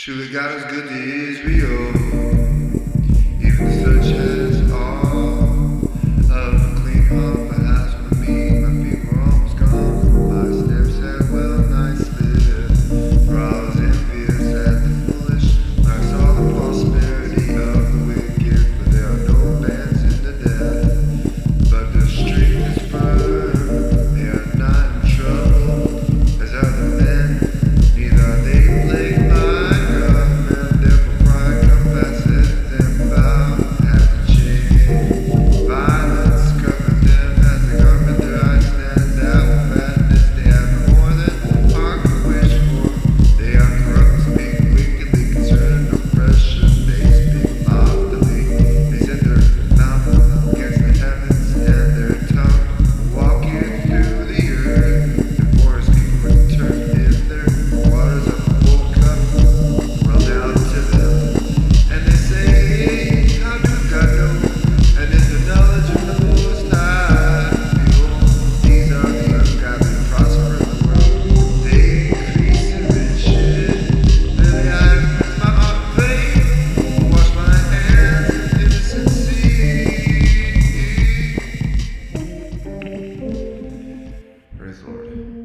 Truly God is good to Israel. Lord.